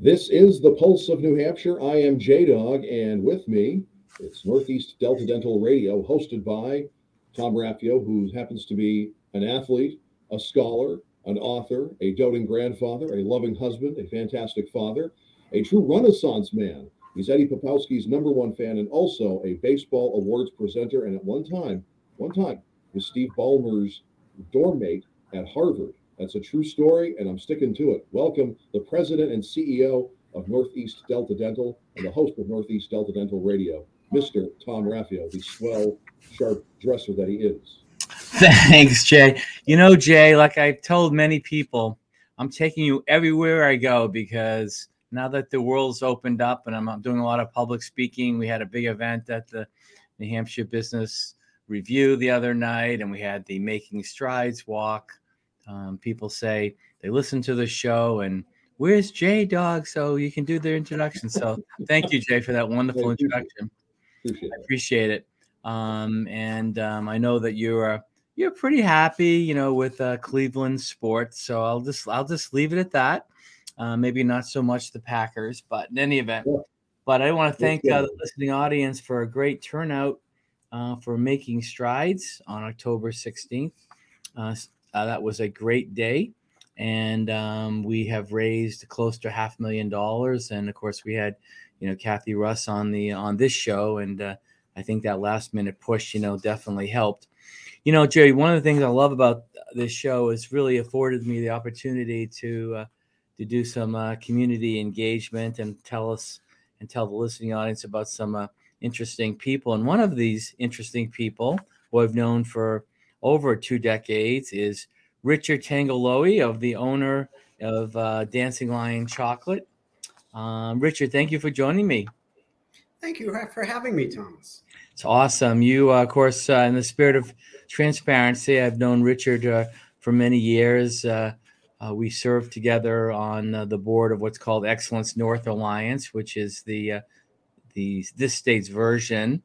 This is the Pulse of New Hampshire. I am J Dog, and with me, it's Northeast Delta Dental Radio, hosted by Tom Raffio, who happens to be an athlete, a scholar, an author, a doting grandfather, a loving husband, a fantastic father, a true Renaissance man. He's Eddie Popowski's number one fan and also a baseball awards presenter, and at one time, one time, was Steve Ballmer's dorm mate at Harvard. That's a true story, and I'm sticking to it. Welcome, the president and CEO of Northeast Delta Dental and the host of Northeast Delta Dental Radio, Mr. Tom Raffio, the swell, sharp dresser that he is. Thanks, Jay. You know, Jay, like I've told many people, I'm taking you everywhere I go because now that the world's opened up and I'm doing a lot of public speaking, we had a big event at the New Hampshire Business Review the other night, and we had the Making Strides walk um, people say they listen to the show and where's Jay Dog? So you can do their introduction. So thank you, Jay, for that wonderful introduction. Appreciate I appreciate it. Um, and um, I know that you're you're pretty happy, you know, with uh, Cleveland sports. So I'll just I'll just leave it at that. Uh, maybe not so much the Packers, but in any event. Yeah. But I want to thank uh, the listening audience for a great turnout uh, for making strides on October 16th. Uh, that was a great day. And um, we have raised close to half a million dollars. And of course, we had, you know, Kathy Russ on the on this show. And uh, I think that last minute push, you know, definitely helped. You know, Jerry, one of the things I love about this show is really afforded me the opportunity to uh, to do some uh, community engagement and tell us and tell the listening audience about some uh, interesting people. And one of these interesting people who I've known for over two decades is Richard Tango Lowy of the owner of uh, Dancing Lion Chocolate. Um, Richard, thank you for joining me. Thank you for having me, Thomas. It's awesome. You, uh, of course, uh, in the spirit of transparency, I've known Richard uh, for many years. Uh, uh, we served together on the board of what's called Excellence North Alliance, which is the the this state's version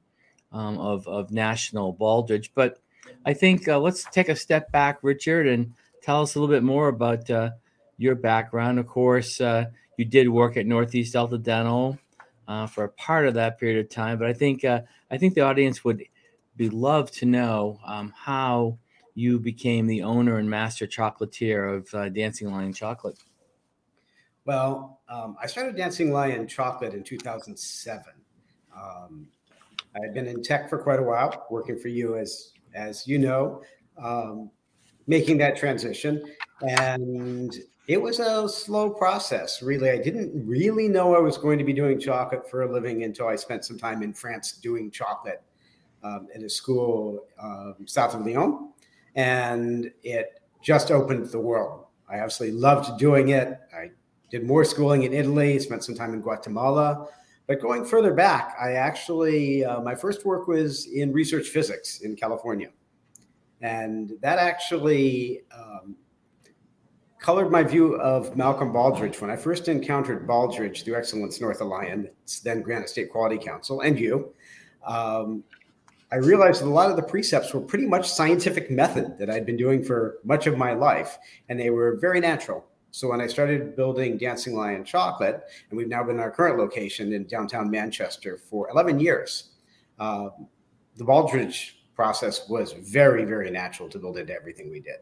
um, of of National Baldrige, But I think uh, let's take a step back, Richard, and tell us a little bit more about uh, your background. Of course, uh, you did work at Northeast Delta Dental uh, for a part of that period of time, but I think uh, I think the audience would be love to know um, how you became the owner and master chocolatier of uh, Dancing Lion Chocolate. Well, um, I started Dancing Lion Chocolate in 2007. Um, I had been in tech for quite a while, working for you as as you know, um, making that transition. And it was a slow process, really. I didn't really know I was going to be doing chocolate for a living until I spent some time in France doing chocolate um, at a school um, south of Lyon. And it just opened the world. I absolutely loved doing it. I did more schooling in Italy, spent some time in Guatemala. But going further back, I actually, uh, my first work was in research physics in California. And that actually um, colored my view of Malcolm Baldrige. When I first encountered Baldrige through Excellence North Alliance, then Granite State Quality Council, and you, um, I realized that a lot of the precepts were pretty much scientific method that I'd been doing for much of my life, and they were very natural. So when I started building Dancing Lion Chocolate, and we've now been in our current location in downtown Manchester for 11 years, uh, the Baldrige process was very, very natural to build into everything we did.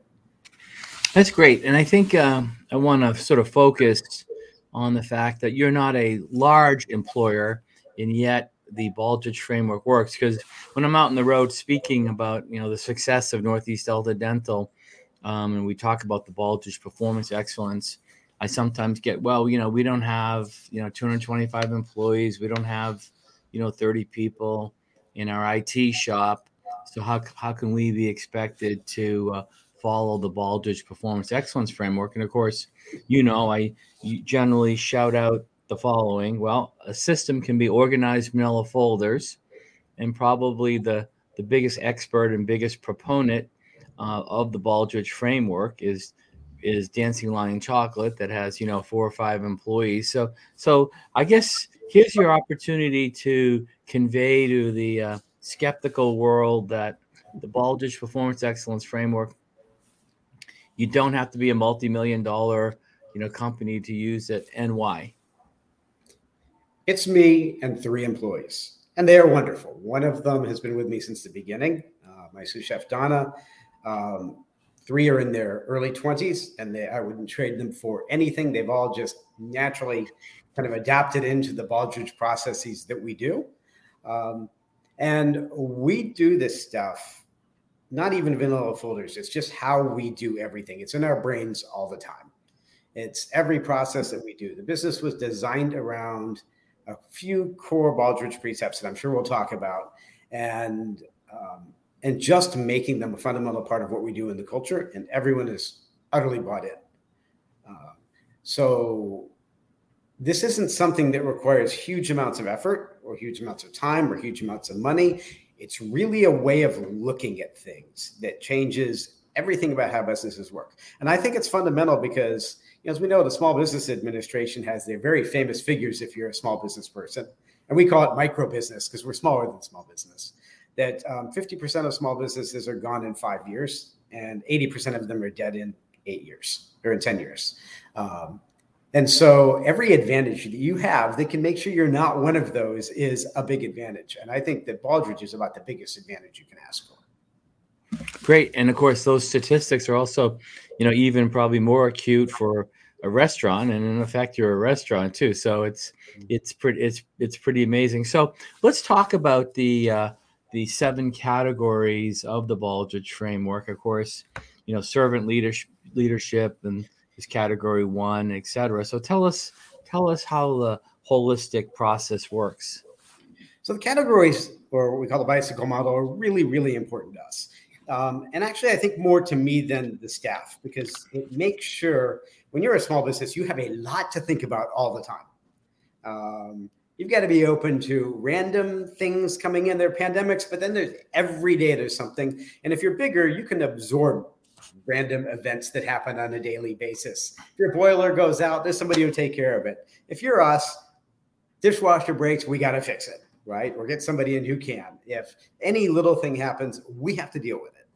That's great. And I think um, I want to sort of focus on the fact that you're not a large employer, and yet the Baldrige framework works. Because when I'm out on the road speaking about you know the success of Northeast Delta Dental, um, and we talk about the Baldrige performance excellence, I sometimes get, well, you know, we don't have, you know, 225 employees. We don't have, you know, 30 people in our IT shop. So how, how can we be expected to uh, follow the Baldrige performance excellence framework? And of course, you know, I generally shout out the following. Well, a system can be organized manila folders and probably the, the biggest expert and biggest proponent uh, of the Baldrige framework is is Dancing Lion Chocolate that has you know four or five employees. So so I guess here's your opportunity to convey to the uh, skeptical world that the Baldrige Performance Excellence Framework. You don't have to be a multi-million dollar, you know, company to use it, and why. it's me and three employees, and they are wonderful. One of them has been with me since the beginning. Uh, my sous chef Donna. Um, three are in their early 20s, and they, I wouldn't trade them for anything. They've all just naturally kind of adapted into the Baldrige processes that we do. Um, and we do this stuff, not even vanilla folders. It's just how we do everything. It's in our brains all the time. It's every process that we do. The business was designed around a few core Baldrige precepts that I'm sure we'll talk about, and um, and just making them a fundamental part of what we do in the culture, and everyone is utterly bought in. Uh, so this isn't something that requires huge amounts of effort or huge amounts of time or huge amounts of money. It's really a way of looking at things that changes everything about how businesses work. And I think it's fundamental because, you know, as we know, the Small Business Administration has their very famous figures if you're a small business person. And we call it micro business because we're smaller than small business. That um, 50% of small businesses are gone in five years, and 80% of them are dead in eight years or in 10 years. Um, and so every advantage that you have that can make sure you're not one of those is a big advantage. And I think that Baldrige is about the biggest advantage you can ask for. Great. And of course, those statistics are also, you know, even probably more acute for a restaurant and in effect you're a restaurant too so it's it's pretty it's it's pretty amazing so let's talk about the uh the seven categories of the Baldrige framework of course you know servant leadership leadership and is category one, etc. So tell us tell us how the holistic process works. So the categories, or what we call the bicycle model, are really really important to us. Um, and actually, I think more to me than the staff because it makes sure when you're a small business, you have a lot to think about all the time. Um, you've got to be open to random things coming in. There are pandemics, but then there's every day there's something. And if you're bigger, you can absorb random events that happen on a daily basis. If your boiler goes out, there's somebody who take care of it. If you're us, dishwasher breaks, we got to fix it, right? Or get somebody in who can. If any little thing happens, we have to deal with it.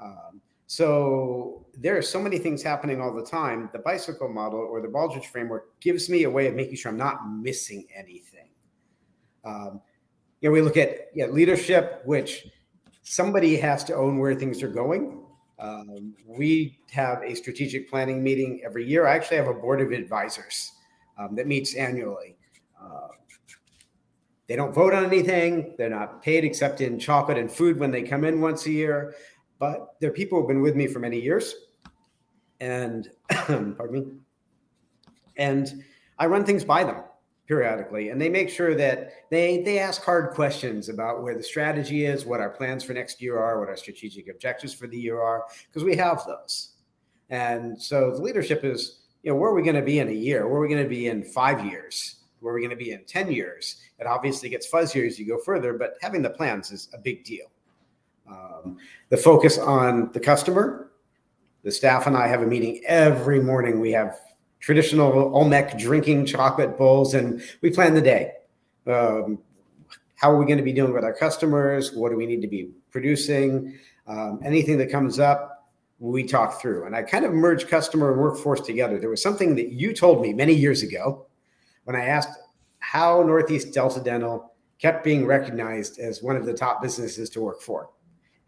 Um, so there are so many things happening all the time. The bicycle model or the Baldrige framework gives me a way of making sure I'm not missing anything. Um, you know, we look at yeah, leadership, which somebody has to own where things are going. Um, we have a strategic planning meeting every year. I actually have a board of advisors um, that meets annually. Uh, they don't vote on anything. They're not paid except in chocolate and food when they come in once a year. But they're people who've been with me for many years. And, pardon me. And I run things by them periodically and they make sure that they they ask hard questions about where the strategy is what our plans for next year are what our strategic objectives for the year are because we have those. And so the leadership is you know where are we going to be in a year? Where are we going to be in five years? Where are we going to be in 10 years? It obviously gets fuzzier as you go further but having the plans is a big deal. Um, the focus on the customer the staff and i have a meeting every morning we have traditional Olmec drinking chocolate bowls, and we plan the day. Um, how are we going to be dealing with our customers? What do we need to be producing? Um, anything that comes up, we talk through. And I kind of merge customer and workforce together. There was something that you told me many years ago when I asked how Northeast Delta Dental kept being recognized as one of the top businesses to work for.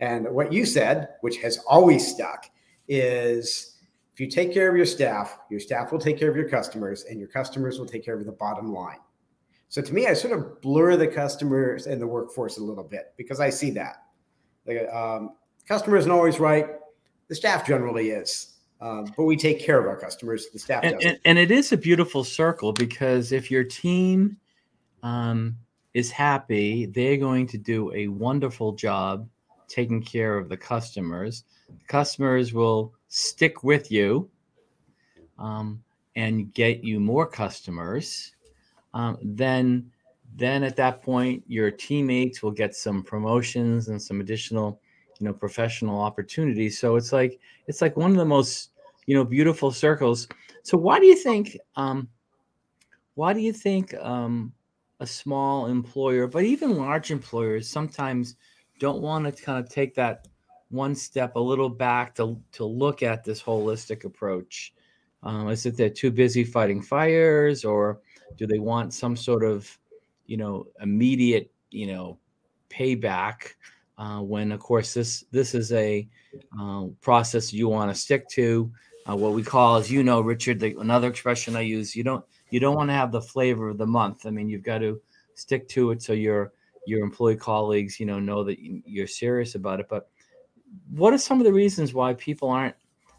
And what you said, which has always stuck, is if you take care of your staff, your staff will take care of your customers, and your customers will take care of the bottom line. So to me, I sort of blur the customers and the workforce a little bit because I see that. The um, customer isn't always right. The staff generally is. Um, but we take care of our customers. The staff and, doesn't. And, and, it is a beautiful circle because if your team um, is happy, they're going to do a wonderful job taking care of the customers. The customers will stick with you um, and get you more customers, um, then then at that point your teammates will get some promotions and some additional you know professional opportunities. So it's like it's like one of the most you know beautiful circles. So why do you think um why do you think um a small employer but even large employers sometimes don't want to kind of take that one step a little back to to look at this holistic approach? Um, is it they're too busy fighting fires, or do they want some sort of, you know, immediate, you know, payback? Uh, when of course this this is a uh, process you want to stick to. Uh, what we call, as you know, Richard, the, another expression I use, you don't you don't want to have the flavor of the month. I mean, you've got to stick to it so your your employee colleagues, you know, know that you're serious about it. But what are some of the reasons why people aren't,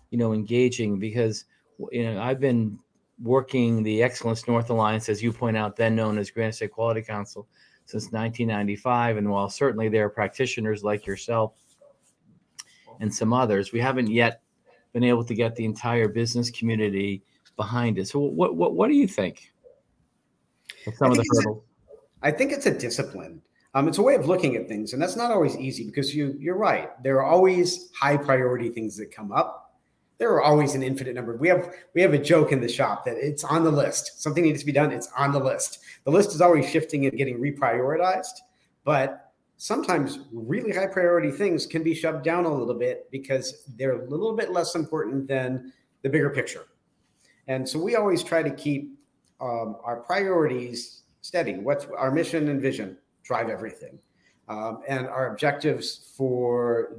you know, engaging? Because you know, I've been working the Excellence North Alliance, as you point out, then known as Granite State Quality Council, since 1995. And while certainly there are practitioners like yourself and some others, we haven't yet been able to get the entire business community behind it. So, what what what do you think? some of the hurdles. I think it's a discipline. Um, it's a way of looking at things, and that's not always easy because you you're right. There are always high priority things that come up. There are always an infinite number. We have we have a joke in the shop that it's on the list. Something needs to be done. It's on the list. The list is always shifting and getting reprioritized. But sometimes really high priority things can be shoved down a little bit because they're a little bit less important than the bigger picture. And so we always try to keep um, our priorities steady. What's our mission and vision? Drive everything. Um, and our objectives for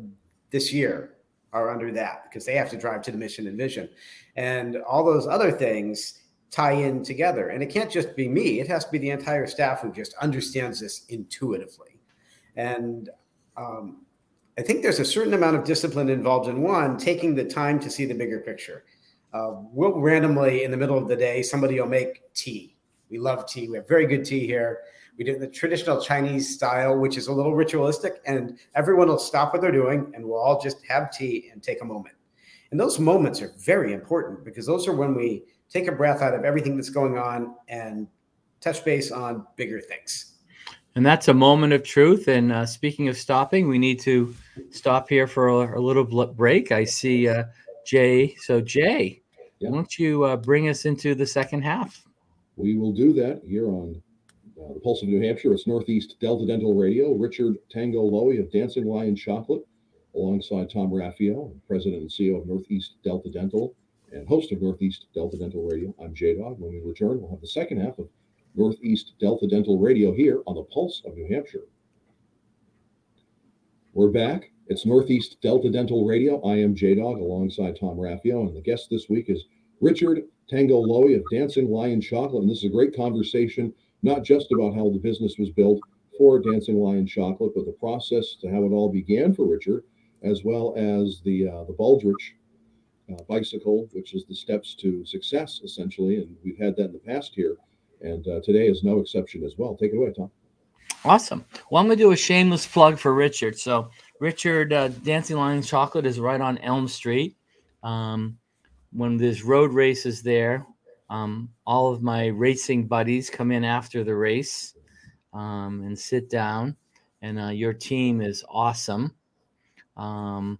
this year are under that because they have to drive to the mission and vision. And all those other things tie in together. And it can't just be me, it has to be the entire staff who just understands this intuitively. And um, I think there's a certain amount of discipline involved in one, taking the time to see the bigger picture. Uh, we'll randomly in the middle of the day, somebody will make tea. We love tea. We have very good tea here. We do it in the traditional Chinese style, which is a little ritualistic, and everyone will stop what they're doing and we'll all just have tea and take a moment. And those moments are very important because those are when we take a breath out of everything that's going on and touch base on bigger things. And that's a moment of truth. And uh, speaking of stopping, we need to stop here for a, a little break. I see uh, Jay. So, Jay, yeah. why don't you uh, bring us into the second half? We will do that here on uh, the Pulse of New Hampshire. It's Northeast Delta Dental Radio. Richard Tango Lowy of Dancing Lion Chocolate, alongside Tom Raffio, President and CEO of Northeast Delta Dental and host of Northeast Delta Dental Radio. I'm J Dog. When we return, we'll have the second half of Northeast Delta Dental Radio here on the Pulse of New Hampshire. We're back. It's Northeast Delta Dental Radio. I am J Dog alongside Tom Raffio, and the guest this week is Richard Tango Lowy of Dancing Lion Chocolate. And this is a great conversation, not just about how the business was built for Dancing Lion Chocolate, but the process to how it all began for Richard, as well as the uh, the Baldrige uh, bicycle, which is the steps to success, essentially. And we've had that in the past here. And uh, today is no exception as well. Take it away, Tom. Awesome. Well, I'm going to do a shameless plug for Richard. So, Richard uh, Dancing Lion Chocolate is right on Elm Street. Um, when there's road races there, um, all of my racing buddies come in after the race um, and sit down. And uh, your team is awesome. Um,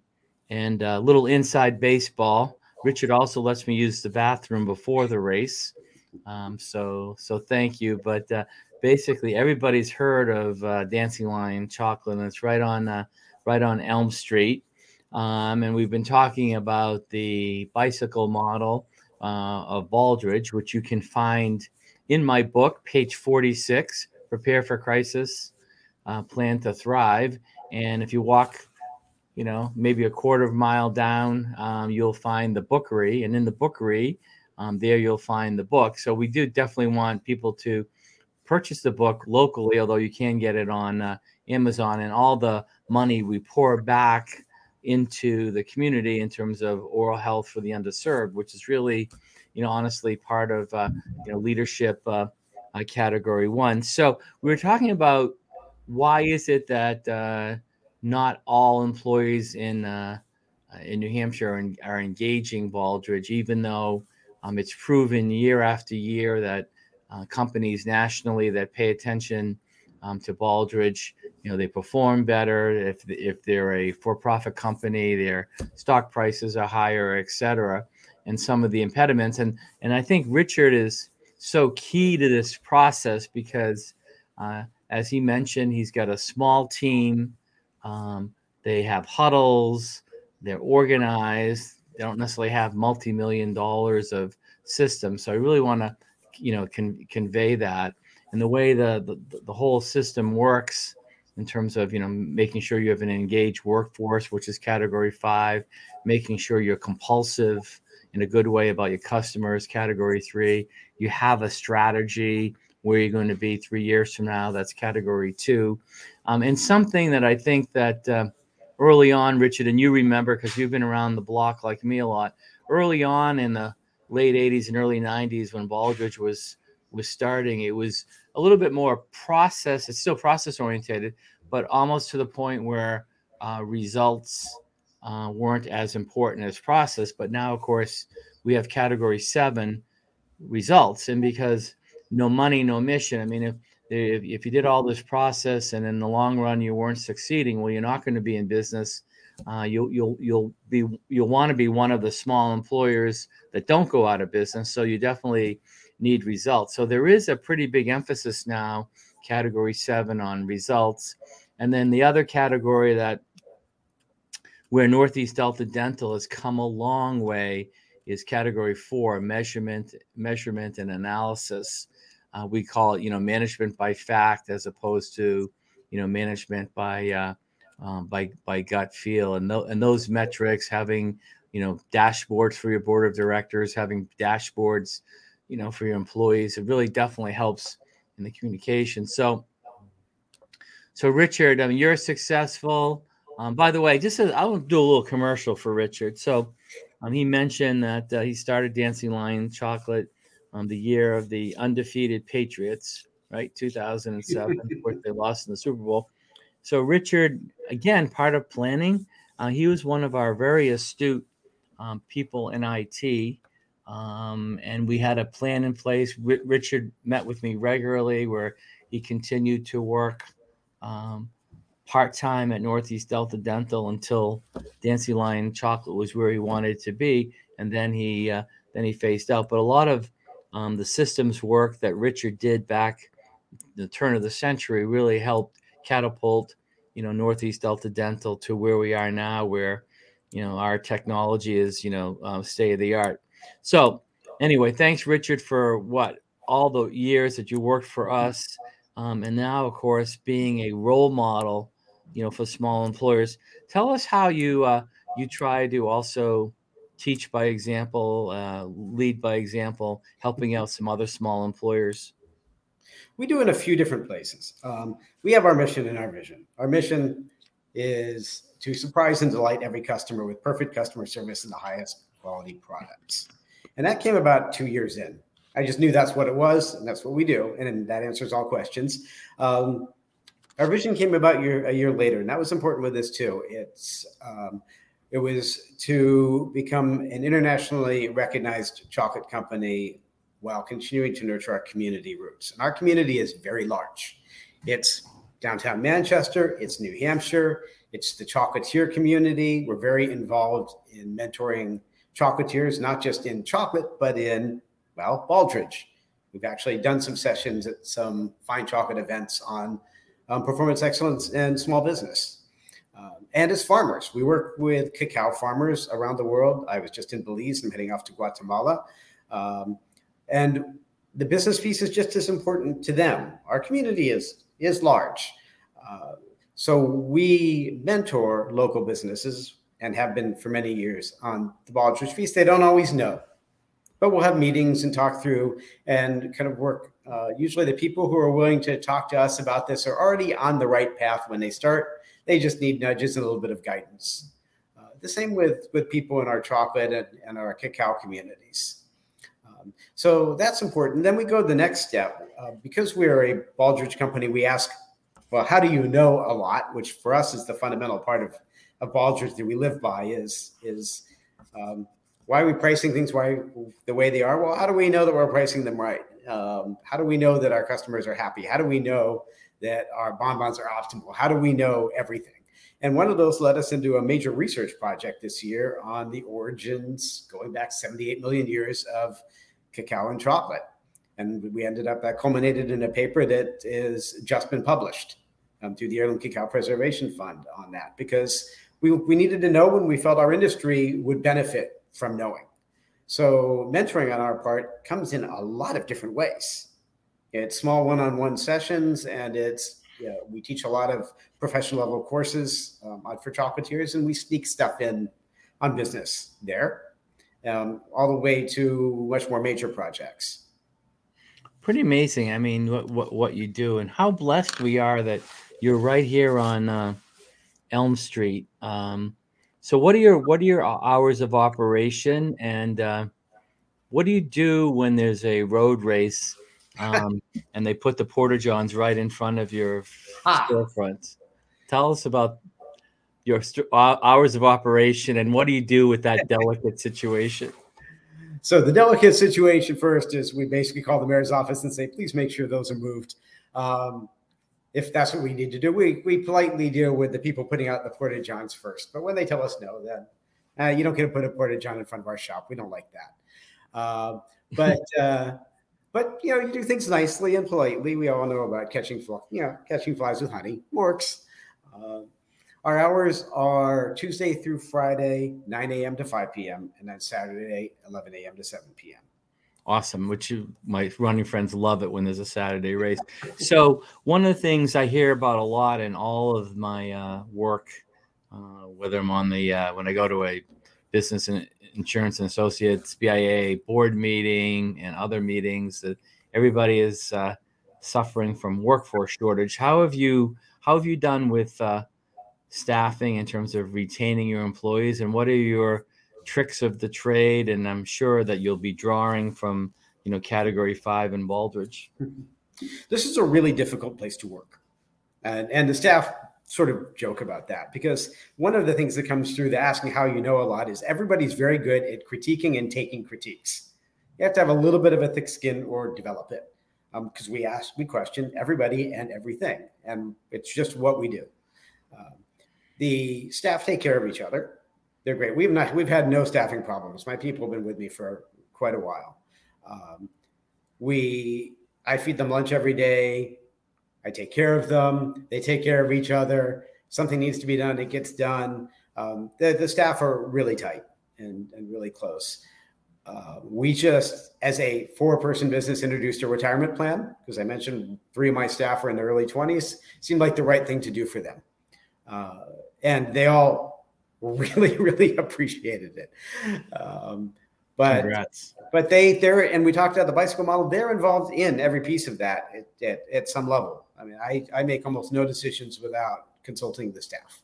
and a little inside baseball. Richard also lets me use the bathroom before the race. Um, so so thank you. But uh, basically, everybody's heard of uh, Dancing Lion Chocolate, and it's right on uh, right on Elm Street. Um, and we've been talking about the bicycle model uh, of Baldrige, which you can find in my book, page 46. Prepare for crisis, uh, plan to thrive. And if you walk you know, maybe a quarter of a mile down, um, you'll find the bookery, and in the bookery, um, there you'll find the book. So we do definitely want people to purchase the book locally, although you can get it on uh, Amazon, and all the money we pour back into the community in terms of oral health for the underserved, which is really, you know, honestly part of uh, you know leadership uh, uh category one. So we were talking about why is it that uh, not all employees in uh, in New Hampshire are, are engaging Baldrige, even though um, it's proven year after year that uh, companies nationally that pay attention um, to Baldrige. you know, they perform better. If if they're a for-profit company, their stock prices are higher, et cetera. And some of the impediments, and and I think Richard is so key to this process because, uh, as he mentioned, he's got a small team um, they have huddles. They're organized. They don't necessarily have multi-million dollars of systems. So I really want to you know can convey that and the way the, the the whole system works in terms of you know making sure you have an engaged workforce which is category five making sure you're compulsive in a good way about your customers category three. You have a strategy where you're going to be three years from now that's category two. Um, and something that i think that uh, early on richard and you remember because you've been around the block like me a lot early on in the late 80s and early 90s when baldrige was was starting it was a little bit more process it's still process orientated but almost to the point where uh, results uh, weren't as important as process but now of course we have category seven results and because no money no mission i mean if if, if you did all this process and in the long run you weren't succeeding well you're not going to be in business uh, you'll you'll you'll be you'll want to be one of the small employers that don't go out of business so you definitely need results. So there is a pretty big emphasis now category 7 on results. And then the other category that where northeast delta dental has come a long way is category 4 measurement measurement and analysis. Uh, we call it you know management by fact as opposed to you know management by uh, um, by by gut feel. And, th- and those metrics having you know dashboards for your board of directors having dashboards you know for your employees it really definitely helps in the communication. So so richard i mean you're successful. Um, by the way just as i'll do a little commercial for richard. So um, he mentioned that uh, he started dancing lion chocolate um, the year of the undefeated patriots right? 2007 of course they lost in the super bowl. So Richard, again, part of planning. Uh, he was one of our very astute um, people in IT, um, and we had a plan in place. R- Richard met with me regularly, where he continued to work um, part time at Northeast Delta Dental until Dancy Lion Chocolate was where he wanted to be, and then he uh, then he phased out. But a lot of um, the systems work that Richard did back the turn of the century really helped catapult you know northeast delta dental to where we are now where you know our technology is you know uh, state of the art so anyway thanks richard for what all the years that you worked for us um, and now of course being a role model you know for small employers tell us how you uh, you try to also teach by example uh, lead by example helping out some other small employers we do in a few different places. Um, we have our mission and our vision. Our mission is to surprise and delight every customer with perfect customer service and the highest quality products. And that came about two years in. I just knew that's what it was, and that's what we do, and that answers all questions. Um, our vision came about year, a year later, and that was important with this too. It's um, it was to become an internationally recognized chocolate company while continuing to nurture our community roots. And our community is very large. It's downtown Manchester, it's New Hampshire, it's the chocolatier community. We're very involved in mentoring chocolatiers, not just in chocolate, but in, well, Baldrige. We've actually done some sessions at some fine chocolate events on um, performance excellence and small business. Um, and as farmers, we work with cacao farmers around the world. I was just in Belize, I'm heading off to Guatemala. Um, and the business piece is just as important to them. Our community is is large, uh, so we mentor local businesses and have been for many years on the Baldrige Feast. They don't always know, but we'll have meetings and talk through and kind of work. Uh, usually, the people who are willing to talk to us about this are already on the right path when they start. They just need nudges and a little bit of guidance. Uh, the same with with people in our chocolate and, and our cacao communities. Um, so that's important. Then we go to the next step. Uh, because we're a Baldrige company, we ask, well, how do you know a lot? Which for us is the fundamental part of, of Baldrige that we live by is, is um, why are we pricing things why the way they are? Well, how do we know that we're pricing them right? Um, how do we know that our customers are happy? How do we know that our bonbons are optimal? How do we know everything? And one of those led us into a major research project this year on the origins, going back 78 million years of cacao and chocolate. And we ended up that culminated in a paper that is just been published um, through the Heirloom Cacao Preservation Fund on that because we, we needed to know when we felt our industry would benefit from knowing. So mentoring on our part comes in a lot of different ways. It's small one-on-one sessions, and it's you know, we teach a lot of professional level courses um, for chocolatiers, and we sneak stuff in on business there, um, all the way to much more major projects. Pretty amazing. I mean, what, what what you do, and how blessed we are that you're right here on uh, Elm Street. Um, so, what are your what are your hours of operation, and uh, what do you do when there's a road race, um, and they put the porta johns right in front of your ah. storefront? Tell us about your st- hours of operation, and what do you do with that delicate situation? So, the delicate situation first is we basically call the mayor's office and say, please make sure those are moved. Um, if that's what we need to do. We we politely deal with the people putting out the porta johns first, but when they tell us no, then uh, you don't get to put a porta john in front of our shop. We don't like that. Uh, but uh, but you know you do things nicely and politely. We all know about catching fly, you know, catching flies with honey works. Uh, our hours are Tuesday through Friday, 9 a.m. to 5 p.m., and then Saturday, 11 a.m. to 7 p.m awesome which you, my running friends love it when there's a saturday race. So one of the things i hear about a lot in all of my uh, work uh, whether i'm on the uh, when i go to a business and insurance and associates bia board meeting and other meetings that everybody is uh, suffering from workforce shortage. How have you how have you done with uh, staffing in terms of retaining your employees and what are your tricks of the trade, and I'm sure that you'll be drawing from you know category five in Baldrige. This is a really difficult place to work, and and the staff sort of joke about that because one of the things that comes through the asking how you know a lot is everybody's very good at critiquing and taking critiques. You have to have a little bit of a thick skin or develop it because um, we ask, we question everybody and everything, and it's just what we do. Um, the staff take care of each other they're great. We've not we've had no staffing problems. My people have been with me for quite a while. Um, we I feed them lunch every day. I take care of them. They take care of each other. Something needs to be done. It gets done. Um, the, the staff are really tight and, and really close. Uh, we just, as a four person business, introduced a retirement plan because I mentioned three of my staff are in their early 20s. Seemed like the right thing to do for them. Uh, and they all really, really appreciated it. Um, but Congrats. but they they're and we talked about the bicycle model. They're involved in every piece of that at, at, at some level. I mean, I, I make almost no decisions without consulting the staff.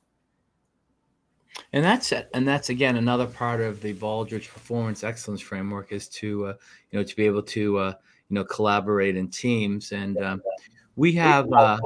And that's it. and that's again another part of the Baldrige Performance Excellence Framework is to uh, you know to be able to uh, you know collaborate in teams. And um, we have uh,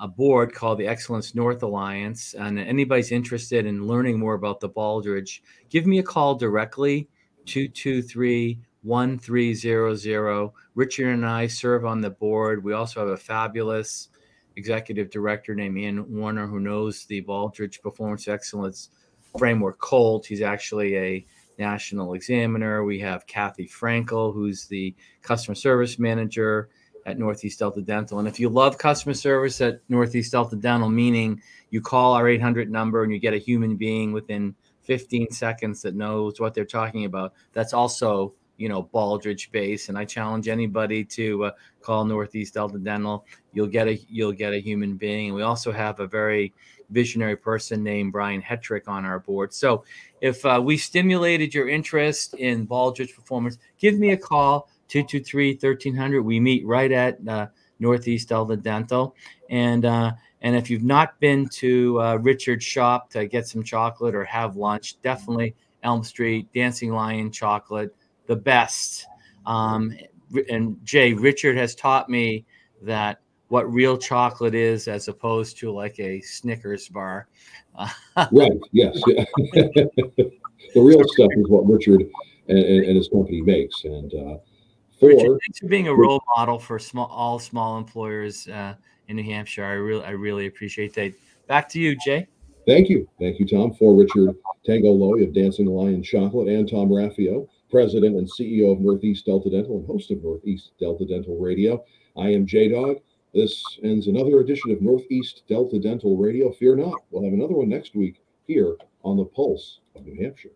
a board called the Excellence North Alliance. And anybody's interested in learning more about the Baldrige, give me a call directly 223 1300. Richard and I serve on the board. We also have a fabulous executive director named Ian Warner who knows the Baldrige Performance Excellence Framework cold. He's actually a national examiner. We have Kathy Frankel, who's the customer service manager at Northeast Delta Dental. And if you love customer service at Northeast Delta Dental, meaning you call our 800 number and you get a human being within 15 seconds that knows what they're talking about, that's also you know Baldrige base. And I challenge anybody to uh, call Northeast Delta Dental. You'll get a you'll get a human being. We also have a very visionary person named Brian Hetrick on our board. So if uh, we stimulated your interest in Baldrige performance, give me a call. 223 1300. We meet right at uh, Northeast Delta Dental. And uh, and if you've not been to uh, Richard's shop to get some chocolate or have lunch, definitely Elm Street, Dancing Lion Chocolate, the best. Um, and Jay, Richard has taught me that what real chocolate is as opposed to like a Snickers bar. right. Yes. the real stuff is what Richard and, and, his company makes. And uh, Richard, thanks for being a role model for small all small employers uh, in New Hampshire. I really I really appreciate that. Back to you, Jay. Thank you. Thank you, Tom. For Richard Tango Lowy of Dancing Lion Chocolate and Tom Raffio, President and CEO of Northeast Delta Dental and host of Northeast Delta Dental Radio. I am J Dog. This ends another edition of Northeast Delta Dental Radio. Fear not, we'll have another one next week here on the Pulse of New Hampshire.